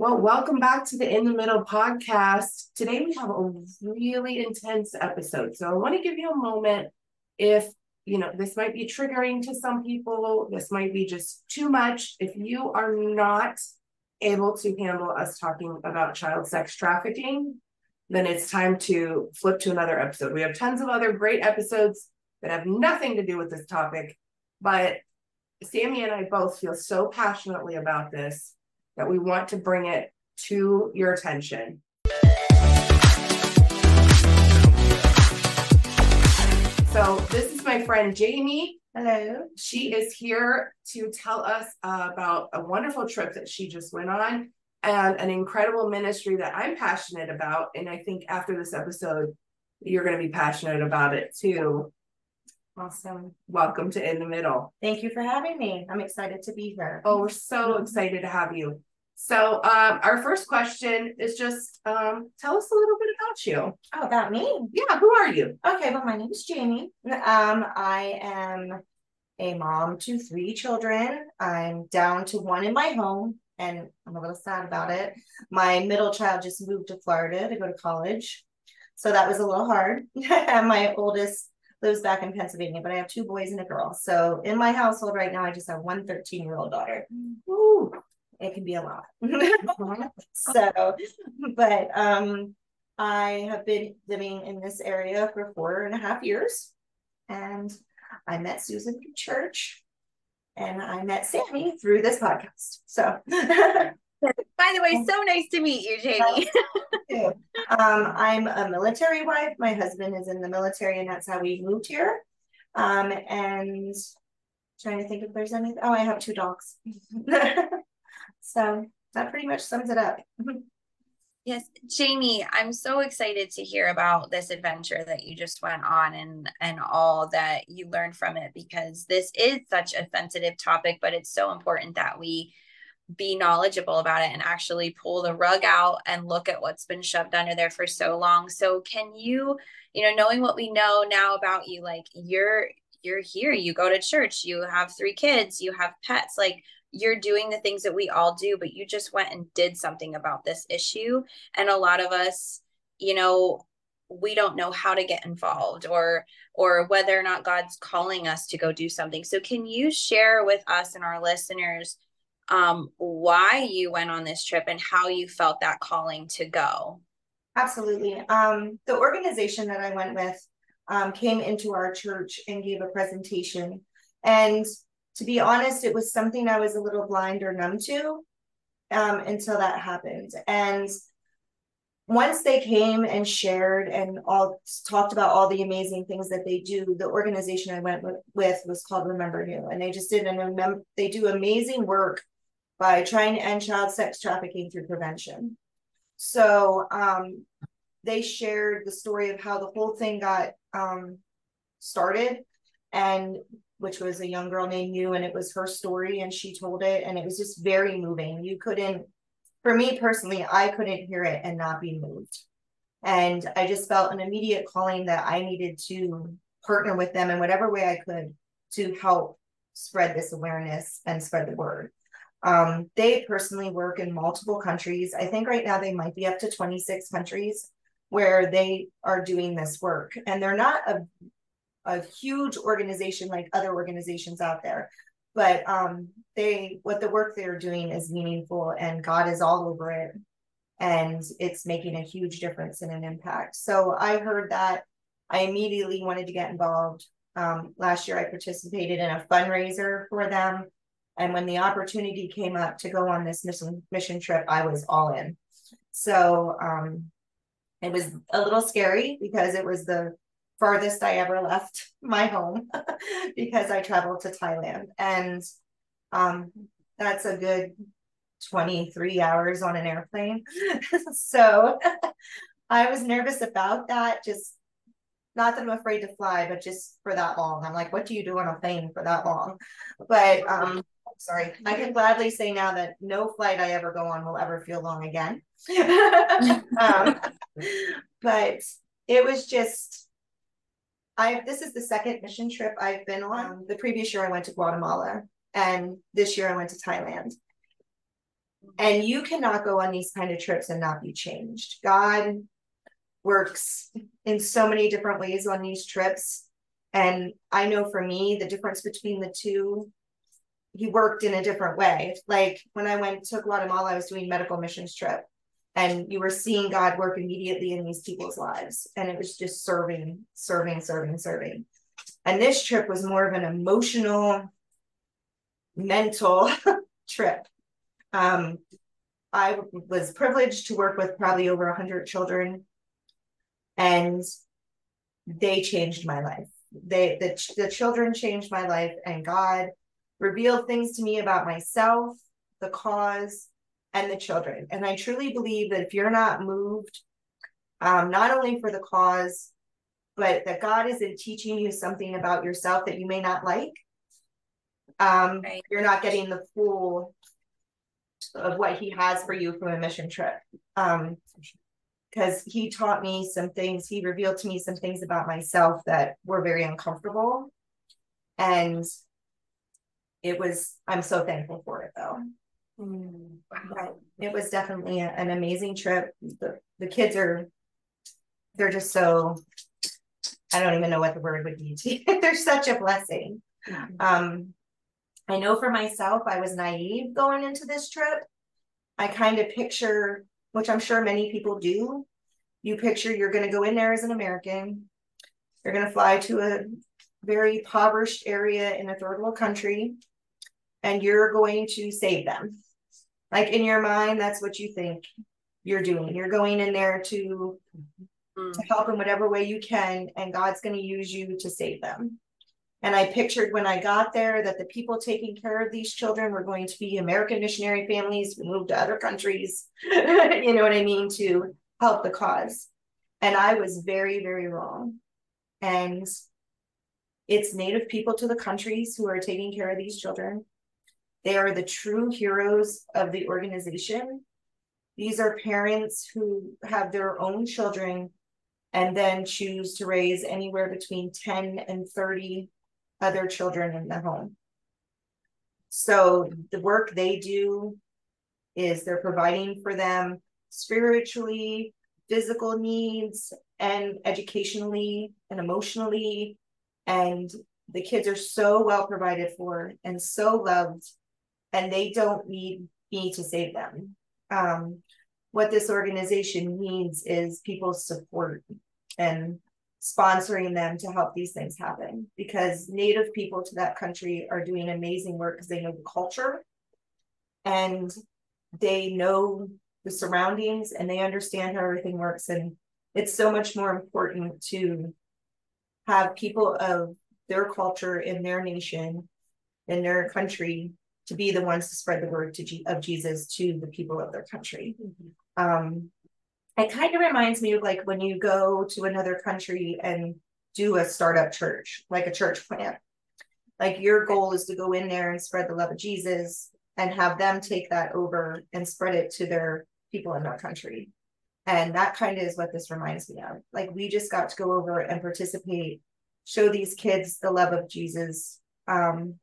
Well, welcome back to the In the Middle podcast. Today we have a really intense episode. So I want to give you a moment if you know this might be triggering to some people, this might be just too much. If you are not able to handle us talking about child sex trafficking, then it's time to flip to another episode. We have tons of other great episodes that have nothing to do with this topic, but Sammy and I both feel so passionately about this that we want to bring it to your attention. So, this is my friend Jamie. Hello. She is here to tell us about a wonderful trip that she just went on and an incredible ministry that I'm passionate about. And I think after this episode, you're going to be passionate about it too. Awesome. Welcome to In the Middle. Thank you for having me. I'm excited to be here. Oh, we're so excited to have you. So, um, our first question is just um, tell us a little bit about you. Oh, about me? Yeah, who are you? Okay, well, my name is Jamie. Um, I am a mom to three children. I'm down to one in my home, and I'm a little sad about it. My middle child just moved to Florida to go to college. So that was a little hard. and my oldest lives back in Pennsylvania, but I have two boys and a girl. So in my household right now, I just have one 13 year old daughter. Ooh it can be a lot. so, but um, I have been living in this area for four and a half years, and I met Susan from church, and I met Sammy through this podcast. So. By the way, so nice to meet you, Jamie. um, I'm a military wife. My husband is in the military, and that's how we moved here. Um, and trying to think if there's anything. Oh, I have two dogs. So that pretty much sums it up. Mm-hmm. Yes, Jamie, I'm so excited to hear about this adventure that you just went on and and all that you learned from it because this is such a sensitive topic, but it's so important that we be knowledgeable about it and actually pull the rug out and look at what's been shoved under there for so long. So can you, you know, knowing what we know now about you, like you're you're here, you go to church, you have three kids, you have pets, like you're doing the things that we all do, but you just went and did something about this issue. And a lot of us, you know, we don't know how to get involved or or whether or not God's calling us to go do something. So can you share with us and our listeners um, why you went on this trip and how you felt that calling to go? Absolutely. Um, the organization that I went with um, came into our church and gave a presentation. And to be honest, it was something I was a little blind or numb to um, until that happened. And once they came and shared and all talked about all the amazing things that they do, the organization I went with was called Remember Nhu, and they just did and remember they do amazing work by trying to end child sex trafficking through prevention. So um, they shared the story of how the whole thing got um, started and which was a young girl named Nhu and it was her story and she told it and it was just very moving. You couldn't for me personally i couldn't hear it and not be moved. And i just felt an immediate calling that i needed to partner with them in whatever way i could to help spread this awareness and spread the word. Um, they personally work in multiple countries. I think right now they might be up to 26 countries where they are doing this work. And they're not a a huge organization like other organizations out there. But um they what the work they're doing is meaningful and god is all over it. And it's making a huge difference and an impact. So i heard that. I immediately wanted to get involved. Um, last year i participated in a fundraiser for them. And when the opportunity came up to go on this mission mission trip i was all in. So um it was a little scary because it was the farthest I ever left my home because I traveled to Thailand. And um, that's a good 23 hours on an airplane. so I was nervous about that. Just not that I'm afraid to fly, but just for that long. I'm like, what do you do on a plane for that long? But um, sorry, I can gladly say now that no flight I ever go on will ever feel long again. um, but it was just I this is the second mission trip I've been on. The previous year I went to Guatemala and this year I went to Thailand. And you cannot go on these kind of trips and not be changed. God works in so many different ways on these trips. And I know for me, the difference between the two, he worked in a different way. Like when I went to Guatemala, I was doing medical missions trip and you were seeing God work immediately in these people's lives. And it was just serving, serving, serving, serving. And this trip was more of an emotional, mental trip. Um, I was privileged to work with probably over 100 children, and they changed my life. They the, the children changed my life, and God revealed things to me about myself, the cause, and the children. And I truly believe that if you're not moved, um, not only for the cause, but that God isn't teaching you something about yourself that you may not like, um, right. you're not getting the full of what He has for you from a mission trip. Um, because he taught me some things, he revealed to me some things about myself that were very uncomfortable. And it was, I'm so thankful for it though. Mm, wow. It was definitely a, an amazing trip. The, the kids are, they're just so, I don't even know what the word would be. they're such a blessing. Mm-hmm. Um, I know for myself, I was naive going into this trip. I kind of picture, which I'm sure many people do, you picture you're going to go in there as an American, you're going to fly to a very impoverished area in a third world country, and you're going to save them like in your mind that's what you think you're doing. You're going in there to mm. to help in whatever way you can and god's going to use you to save them. And i pictured when i got there that the people taking care of these children were going to be american missionary families who moved to other countries. You know what i mean? To help the cause. And i was very very wrong. And it's native people to the countries who are taking care of these children they are the true heroes of the organization. These are parents who have their own children and then choose to raise anywhere between 10 and 30 other children in the home. So the work they do is they're providing for them spiritually, physical needs, and educationally and emotionally. And the kids are so well provided for and so loved and they don't need me to save them. Um, what this organization needs is people's support and sponsoring them to help these things happen because native people to that country are doing amazing work because they know the culture and they know the surroundings and they understand how everything works and it's so much more important to have people of their culture in their nation in their country to be the ones to spread the word to G- of Jesus to the people of their country. Mm-hmm. Um, it kind of reminds me of like when you go to another country and do a startup church, like a church plant. Like your goal is to go in there and spread the love of Jesus and have them take that over and spread it to their people in their country. And that kind of is what this reminds me of. Like we just got to go over and participate, show these kids the love of Jesus, um,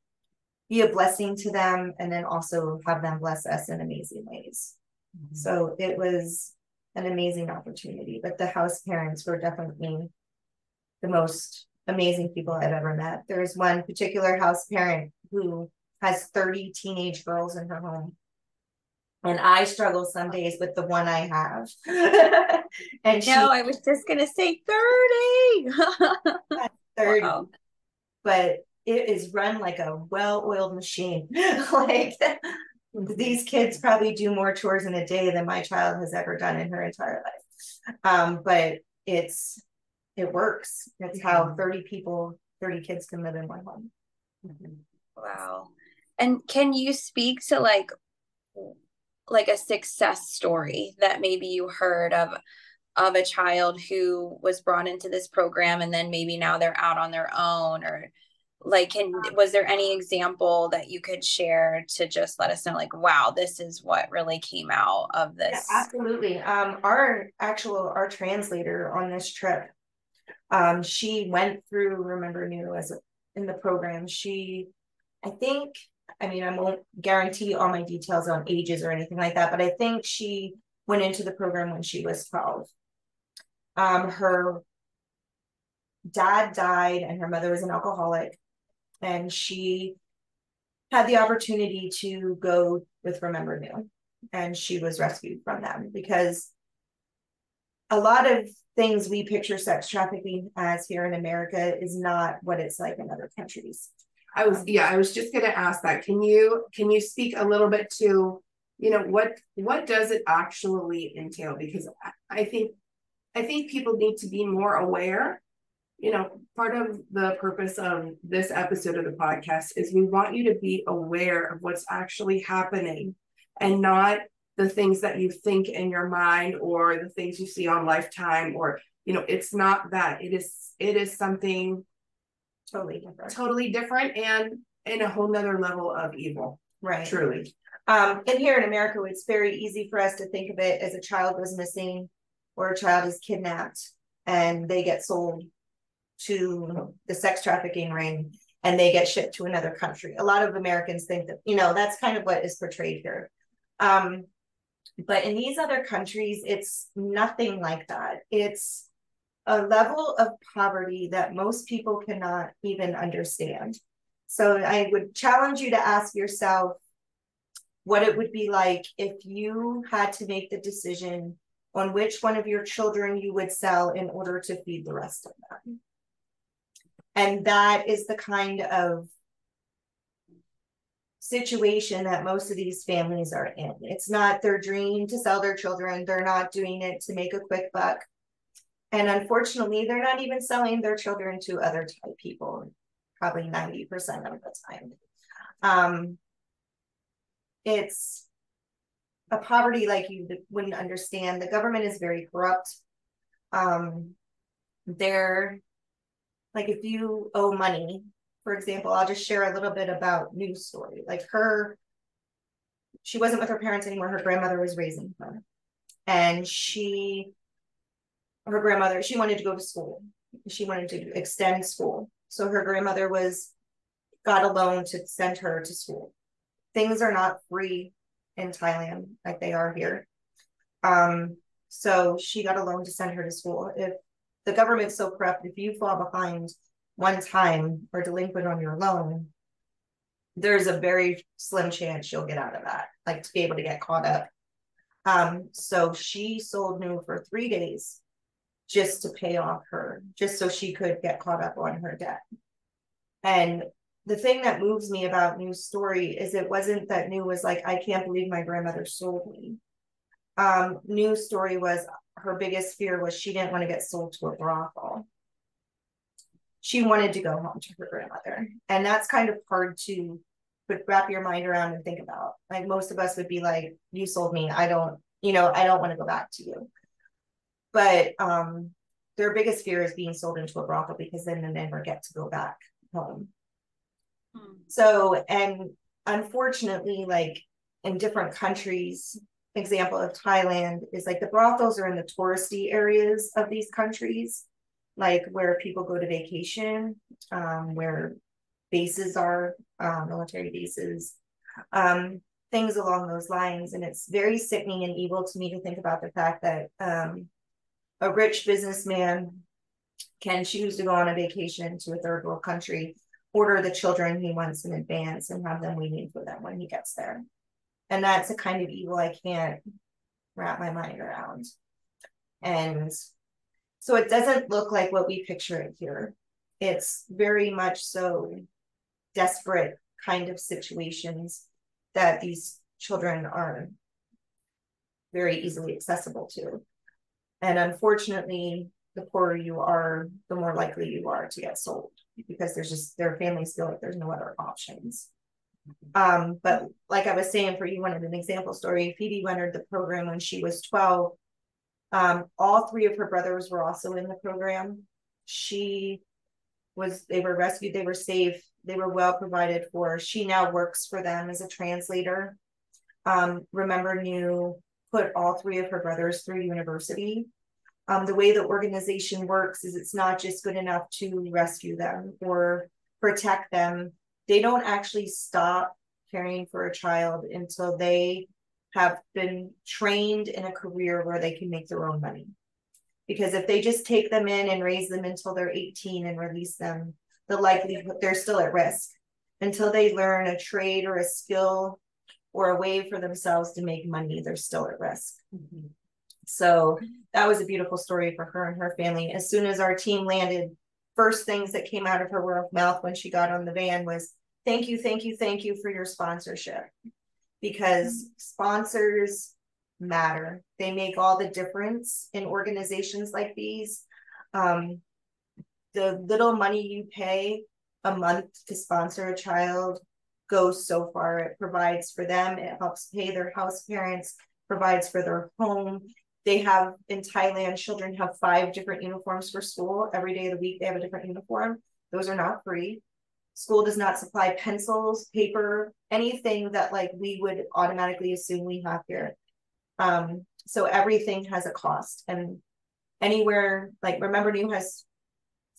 be a blessing to them and then also have them bless us in amazing ways. Mm-hmm. So it was an amazing opportunity. But the house parents were definitely the most amazing people I've ever met. There's one particular house parent who has 30 teenage girls in her home. And I struggle some days with the one I have. and she, no, I was just gonna say 30. 30. Wow. But it is run like a well-oiled machine. like these kids probably do more chores in a day than my child has ever done in her entire life. Um, but it's it works. That's how mm-hmm. 30 people, 30 kids can live in one home. Mm-hmm. Wow. And can you speak to like like a success story that maybe you heard of of a child who was brought into this program and then maybe now they're out on their own or like can was there any example that you could share to just let us know like wow this is what really came out of this? yeah, absolutely. Um our actual our translator on this trip um she went through remember Nhu as in the program. She i think I mean, I won't guarantee all my details on ages or anything like that, but I think she went into the program when she was 12. Um, her dad died and her mother was an alcoholic, and she had the opportunity to go with Remember Nhu, and she was rescued from them because a lot of things we picture sex trafficking as here in America is not what it's like in other countries. I was yeah, I was just gonna ask that. Can you can you speak a little bit to, you know, what what does it actually entail? Because I think I think people need to be more aware. You know, part of the purpose of this episode of the podcast is we want you to be aware of what's actually happening and not the things that you think in your mind or the things you see on lifetime or you know it's not that. It is it is something totally different. totally different and in a whole nother level of evil. Right. Truly. Um and here in america it's very easy for us to think of it as a child goes missing or a child is kidnapped and they get sold to the sex trafficking ring and they get shipped to another country a lot of americans think that you know that's kind of what is portrayed here um but in these other countries, it's nothing like that. It's a level of poverty that most people cannot even understand. So I would challenge you to ask yourself what it would be like if you had to make the decision on which one of your children you would sell in order to feed the rest of them. And that is the kind of situation that most of these families are in. It's not their dream to sell their children. They're not doing it to make a quick buck. And unfortunately, they're not even selling their children to other type people, probably 90% of the time. Um, it's a poverty like you wouldn't understand. The government is very corrupt. Um, they're like if you owe money for example, I'll just share a little bit about Nhu's story. Like her, she wasn't with her parents anymore. Her grandmother was raising her. And she, her grandmother, she wanted to go to school. She wanted to extend school. So her grandmother was, got a loan to send her to school. Things are not free in Thailand like they are here. Um, so she got a loan to send her to school. If the government's so corrupt, if you fall behind one time or delinquent on your loan, there's a very slim chance you'll get out of that, like to be able to get caught up. Um, so she sold Nhu for three days just to pay off her, just so she could get caught up on her debt. And the thing that moves me about Nhu's story is it wasn't that Nhu was like, I can't believe my grandmother sold me. Um, Nhu's story was her biggest fear was she didn't want to get sold to a brothel she wanted to go home to her grandmother. And that's kind of hard to put, wrap your mind around and think about. Like most of us would be like, you sold me. I don't, you know, I don't want to go back to you. But um, their biggest fear is being sold into a brothel because then they never get to go back home. Hmm. So, and unfortunately, like in different countries, example of Thailand is like the brothels are in the touristy areas of these countries like where people go to vacation, um, where bases are, uh, military bases, um, things along those lines. And it's very sickening and evil to me to think about the fact that um, a rich businessman can choose to go on a vacation to a third world country, order the children he wants in advance, and have them waiting for them when he gets there. And that's a kind of evil I can't wrap my mind around. And so it doesn't look like what we picture it here. It's very much so desperate kind of situations that these children are very easily accessible to. And unfortunately, the poorer you are, the more likely you are to get sold because there's just their families feel like there's no other options. Um, but like I was saying, for you wanted an example story, Phoebe entered the program when she was 12 um, all three of her brothers were also in the program. She was, they were rescued, they were safe, they were well provided for. She now works for them as a translator. Um, remember, Nhu put all three of her brothers through university. Um, the way the organization works is it's not just good enough to rescue them or protect them. They don't actually stop caring for a child until they have been trained in a career where they can make their own money. Because if they just take them in and raise them until they're 18 and release them, the likelihood they're still at risk until they learn a trade or a skill or a way for themselves to make money, they're still at risk. Mm-hmm. So that was a beautiful story for her and her family. As soon as our team landed, first things that came out of her mouth when she got on the van was, Thank you, thank you, thank you for your sponsorship. Because sponsors matter, they make all the difference in organizations like these. Um, the little money you pay a month to sponsor a child goes so far. It provides for them, it helps pay their house parents, provides for their home. They have in Thailand, children have five different uniforms for school. Every day of the week, they have a different uniform. Those are not free. School does not supply pencils, paper, anything that like we would automatically assume we have here. Um, so everything has a cost. And anywhere, like remember, Nhu has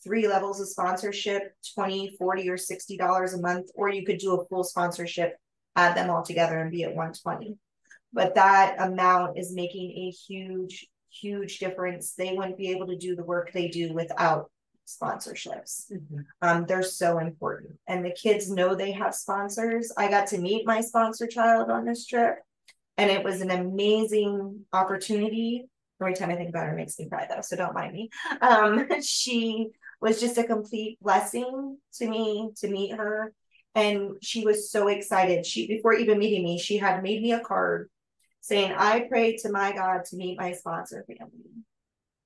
three levels of sponsorship 20 40 or 60 dollars a month or you could do a full sponsorship add them all together and be at 120 but that amount is making a huge huge difference they wouldn't be able to do the work they do without sponsorships mm-hmm. um, they're so important and the kids know they have sponsors i got to meet my sponsor child on this trip and it was an amazing opportunity every time i think about her makes me cry though so don't mind me um, she was just a complete blessing to me to meet her. And she was so excited. She, before even meeting me, she had made me a card saying, I pray to my God to meet my sponsor family.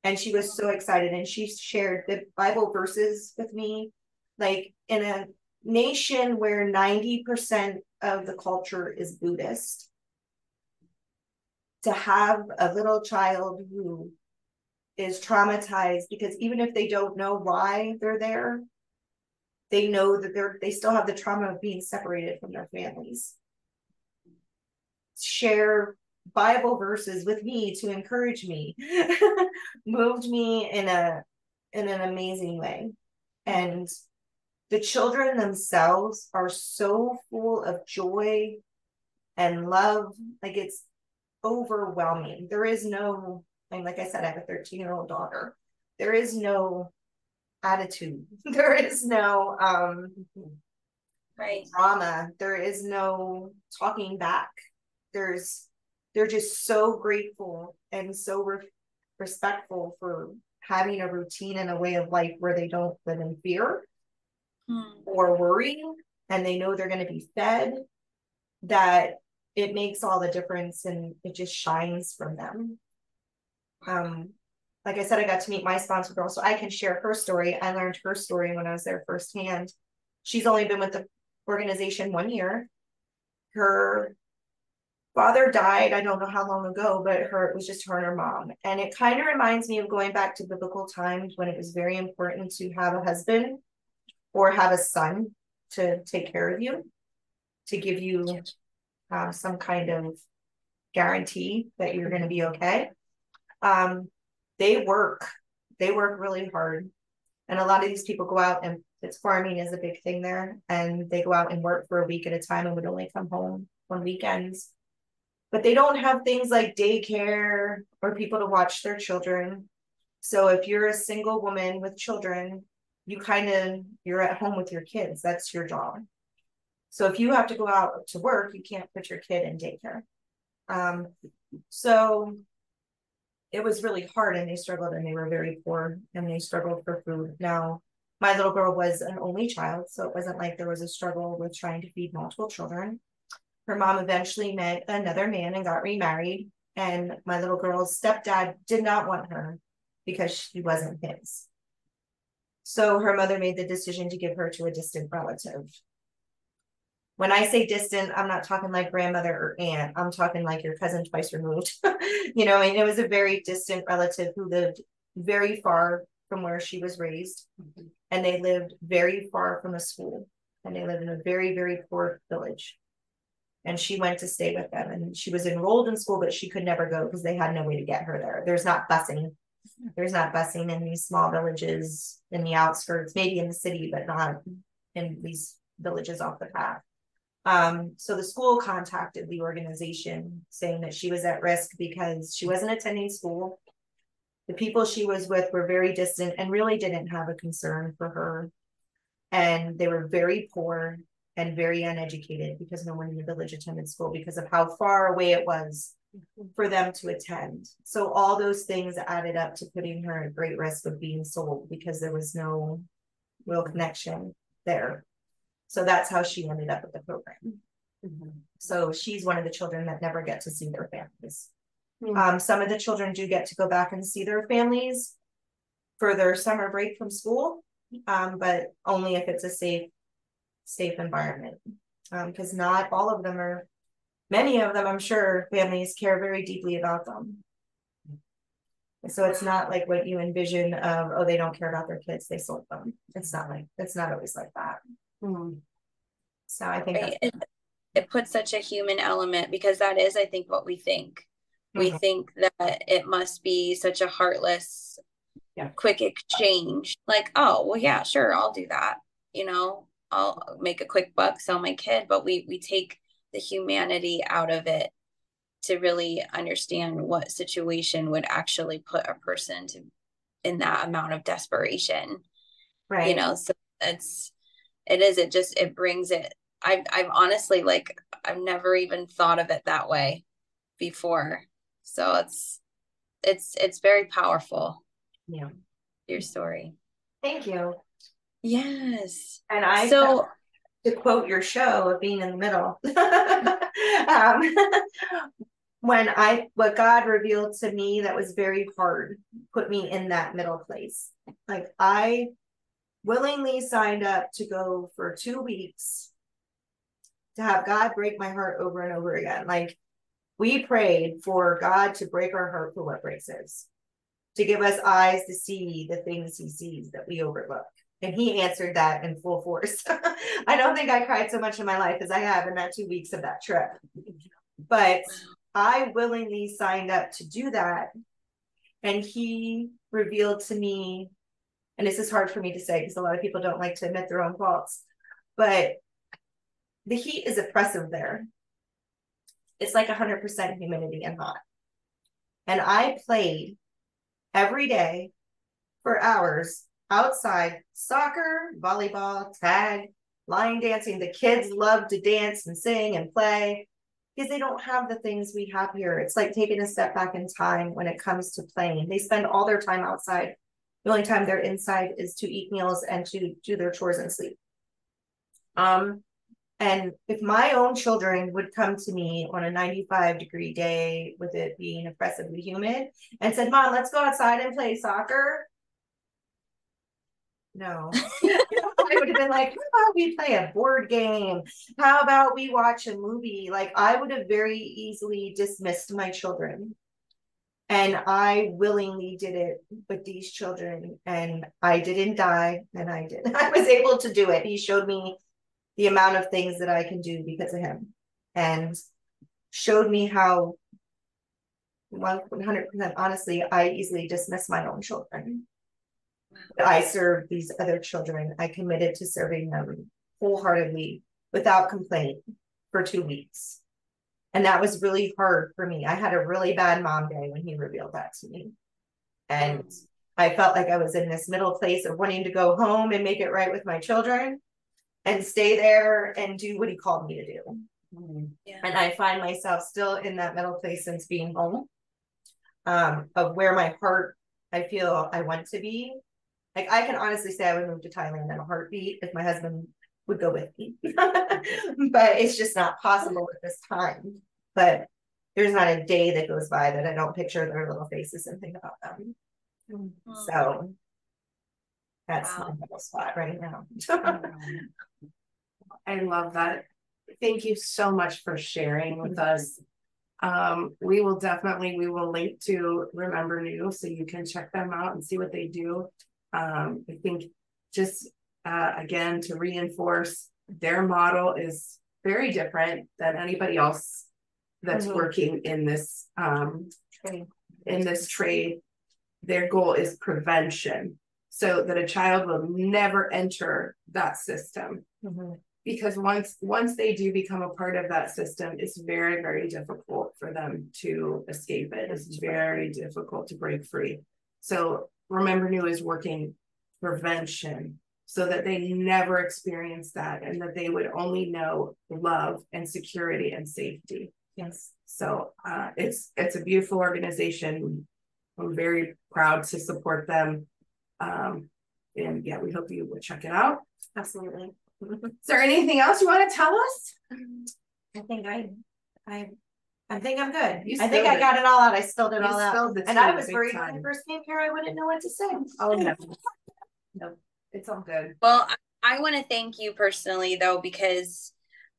And she was so excited. And she shared the Bible verses with me. Like in a nation where 90% of the culture is Buddhist, to have a little child who is traumatized because even if they don't know why they're there, they know that they're they still have the trauma of being separated from their families. Share Bible verses with me to encourage me, moved me in a in an amazing way. And the children themselves are so full of joy and love. Like it's overwhelming. There is no and like I said, I have a 13 year old daughter. There is no attitude. There is no um right drama. There is no talking back. There's they're just so grateful and so re- respectful for having a routine and a way of life where they don't live in fear hmm. or worry and they know they're going to be fed that it makes all the difference and it just shines from them um, like I said, I got to meet my sponsor girl, so I can share her story. I learned her story when I was there firsthand. She's only been with the organization one year. Her father died, I don't know how long ago, but her it was just her and her mom. And it kind of reminds me of going back to biblical times when it was very important to have a husband or have a son to take care of you, to give you uh, some kind of guarantee that you're going to be okay um, they work, they work really hard. And a lot of these people go out and it's farming is a big thing there. And they go out and work for a week at a time and would only come home on weekends. But they don't have things like daycare or people to watch their children. So if you're a single woman with children, you kind of you're at home with your kids. That's your job. So if you have to go out to work, you can't put your kid in daycare. Um, so it was really hard and they struggled and they were very poor and they struggled for food. Now, my little girl was an only child, so it wasn't like there was a struggle with trying to feed multiple children. Her mom eventually met another man and got remarried, and my little girl's stepdad did not want her because she wasn't his. So her mother made the decision to give her to a distant relative. When I say distant, I'm not talking like grandmother or aunt. I'm talking like your cousin twice removed. you know, and it was a very distant relative who lived very far from where she was raised. Mm-hmm. And they lived very far from a school. And they lived in a very, very poor village. And she went to stay with them. And she was enrolled in school, but she could never go because they had no way to get her there. There's not busing. There's not busing in these small villages in the outskirts, maybe in the city, but not in these villages off the path. Um, so the school contacted the organization saying that she was at risk because she wasn't attending school. The people she was with were very distant and really didn't have a concern for her. And they were very poor and very uneducated because no one in the village attended school because of how far away it was for them to attend. So all those things added up to putting her at great risk of being sold because there was no real connection there. So that's how she ended up with the program. So she's one of the children that never get to see their families. Hmm. Um, some of the children do get to go back and see their families for their summer break from school, um, but only if it's a safe, safe environment. Um, because not all of them are, many of them, I'm sure, families care very deeply about them. So it's not like what you envision of, oh, they don't care about their kids, they sold them. It's not like, it's not always like that. Hmm. So I think. Right. that's- It, it puts such a human element because that is, I think, what we think. We Mhm. think that it must be such a heartless, Yeah. quick exchange. Like, oh, well, yeah, sure, I'll do that. You know, I'll make a quick buck, sell my kid, but we we take the humanity out of it to really understand what situation would actually put a person to in that amount of desperation Right. you know so it's it is it just it brings it i've i've honestly like i've never even thought of it that way before so it's it's it's very powerful Yeah. your story Thank you. Yes And I so to quote your show of being in the middle. um, when I what God revealed to me that was very hard, put me in that middle place. Like I willingly signed up to go for two weeks to have God break my heart over and over again. Like we prayed for God to break our heart for what breaks his, to give us eyes to see the things he sees that we overlook. And he answered that in full force. I don't think I cried so much in my life as I have in that two weeks of that trip. But I willingly signed up to do that. And he revealed to me, and this is hard for me to say because a lot of people don't like to admit their own faults, but the heat is oppressive there. It's like 100% humidity and hot. And I played every day for hours outside soccer, volleyball, tag, line dancing. The kids love to dance and sing and play because they don't have the things we have here. It's like taking a step back in time when it comes to playing. They spend all their time outside. The only time they're inside is to eat meals and to do their chores and sleep. Um, and if my own children would come to me on a 95 degree day with it being oppressively humid and said, Mom, let's go outside and play soccer. No, I would have been like, how about we play a board game? How about we watch a movie? Like, I would have very easily dismissed my children. And I willingly did it with these children, and I didn't die, and I did. I was able to do it. He showed me the amount of things that I can do because of him, and showed me how 100% honestly, I easily dismiss my own children. I served these other children. I committed to serving them wholeheartedly without complaint for two weeks. And that was really hard for me. I had a really bad mom day when he revealed that to me. And I felt like I was in this middle place of wanting to go home and make it right with my children and stay there and do what he called me to do. yeah And I find myself still in that middle place since being home. Um, of where my heart, I feel I want to be. Like I can honestly say I would move to Thailand in a heartbeat if my husband would go with me. but it's just not possible at this time. But there's not a day that goes by that I don't picture their little faces and think about them. So that's my Wow. middle spot right now. I love that. Thank you so much for sharing with us. Um, we will definitely, we will link to Remember Nhu so you can check them out and see what they do. Um, I think just uh, again, to reinforce their model is very different than anybody else that's Mhm. working in this um Trade. in this trade. Their goal is prevention so that a child will never enter that system. Mhm. because once, once they do become a part of that system, it's very, very difficult for them to escape it. It's very difficult to break free. So Remember Nhu is working prevention so that they never experience that and that they would only know love and security and safety. Yes. So uh, it's it's a beautiful organization. I'm very proud to support them. Um, and yeah, we hope you will check it out. Absolutely. Is there anything else you want to tell us? I think I, I, I think I'm good. You I think spilled I it. got it all out. I spilled it You all out. spilled the And tea I was big worried when I time. first came here, I wouldn't know what to say. Oh no. No, it's all good. Well, I, I want to thank you personally though, because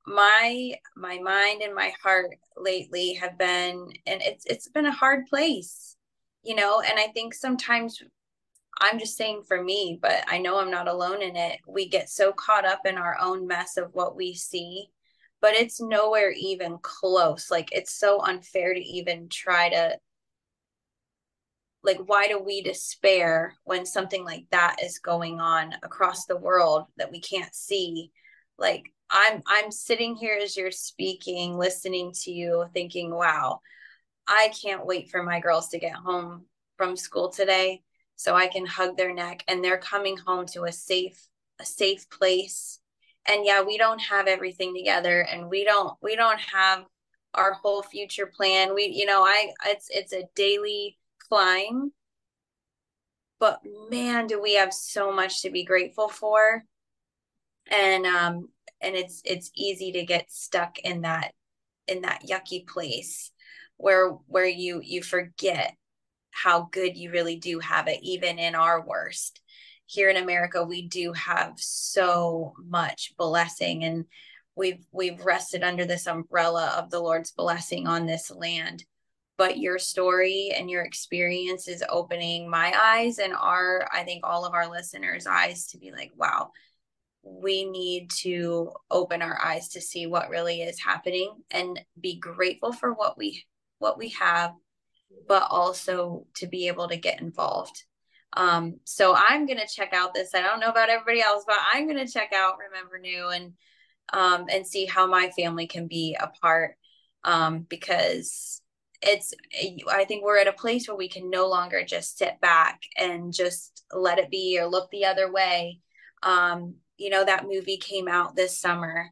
my my mind and my heart lately have been and it's it's been a hard place, you know, and I think sometimes I'm just saying for me, but I know I'm not alone in it. We get so caught up in our own mess of what we see, but it's nowhere even close. Like it's so unfair to even try to like why do we despair when something like that is going on across the world that we can't see like i'm i'm sitting here as you're speaking listening to you thinking wow i can't wait for my girls to get home from school today so i can hug their neck and they're coming home to a safe a safe place and yeah we don't have everything together and we don't we don't have our whole future plan. We you know i it's it's a daily climb. But man do we have so much to be grateful for. And um and it's it's easy to get stuck in that in that yucky place where where you you forget how good you really do have it even in our worst here in america we do have so much blessing and we've we've rested under this umbrella of the lord's blessing on this land. But your story and your experience is opening my eyes and our i think all of our listeners eyes to be like wow we need to open our eyes to see what really is happening and be grateful for what we what we have but also to be able to get involved um so i'm going to check out this. I don't know about everybody else but i'm going to check out remember Nhu and um and see how my family can be a part um because it's i think we're at a place where we can no longer just sit back and just let it be or look the other way. Um you know that movie came out this summer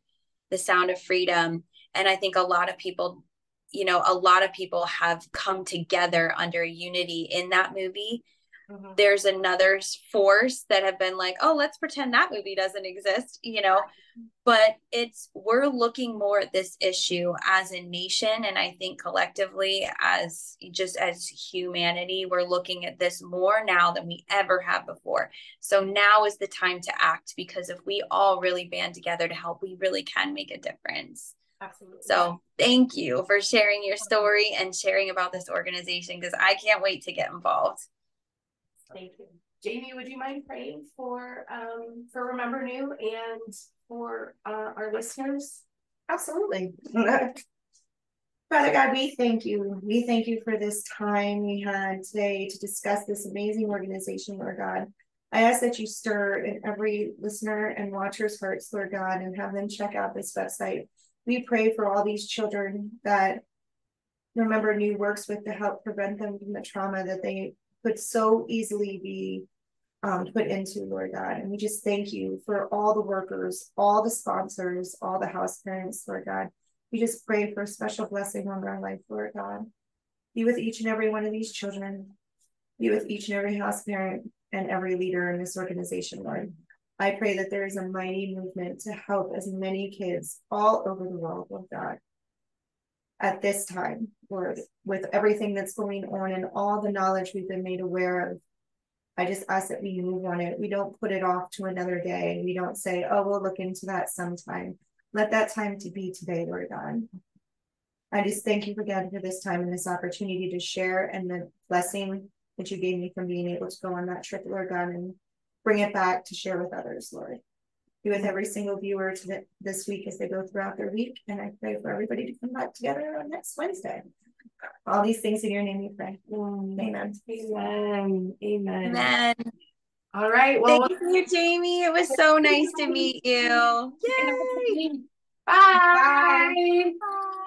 the sound of freedom and i think a lot of people you know a lot of people have come together under unity in that movie Mhm. there's another force that have been like oh let's pretend that movie doesn't exist you know? But it's we're looking more at this issue as a nation and i think collectively as just as humanity we're looking at this more now than we ever have before. So now is the time to act because if we all really band together to help we really can make a difference. Absolutely. so thank you for sharing your story and sharing about this organization because i can't wait to get involved Thank you. Jamie, would you mind praying for um for Remember Nhu and for uh our listeners? Absolutely. Father God, we thank you. We thank you for this time we had today to discuss this amazing organization, Lord God. I ask that you stir in every listener and watcher's hearts, Lord God, and have them check out this website. We pray for all these children that Remember Nhu works with to help prevent them from the trauma that they could so easily be um, put into, Lord God. And we just thank you for all the workers, all the sponsors, all the house parents, Lord God. We just pray for a special blessing on our life, Lord God. Be with each and every one of these children. Be with each and every house parent and every leader in this organization, Lord. I pray that there is a mighty movement to help as many kids all over the world, Lord God. At this time, Lord, with everything that's going on and all the knowledge we've been made aware of, I just ask that we move on it. We don't put it off to another day. We don't say, oh, we'll look into that sometime. Let that time to be today, Lord God. I just thank you again for this time and this opportunity to share and the blessing that you gave me from being able to go on that trip, Lord God, and bring it back to share with others, Lord. Be with every single viewer to the, this week as they go throughout their week. And I pray for everybody to come back together on next Wednesday. All these things in your name we pray. Amen. Amen. Amen. amen All right. Well, Thank you, Jamie. It was so nice to meet you. Yay! Bye. Bye. Bye.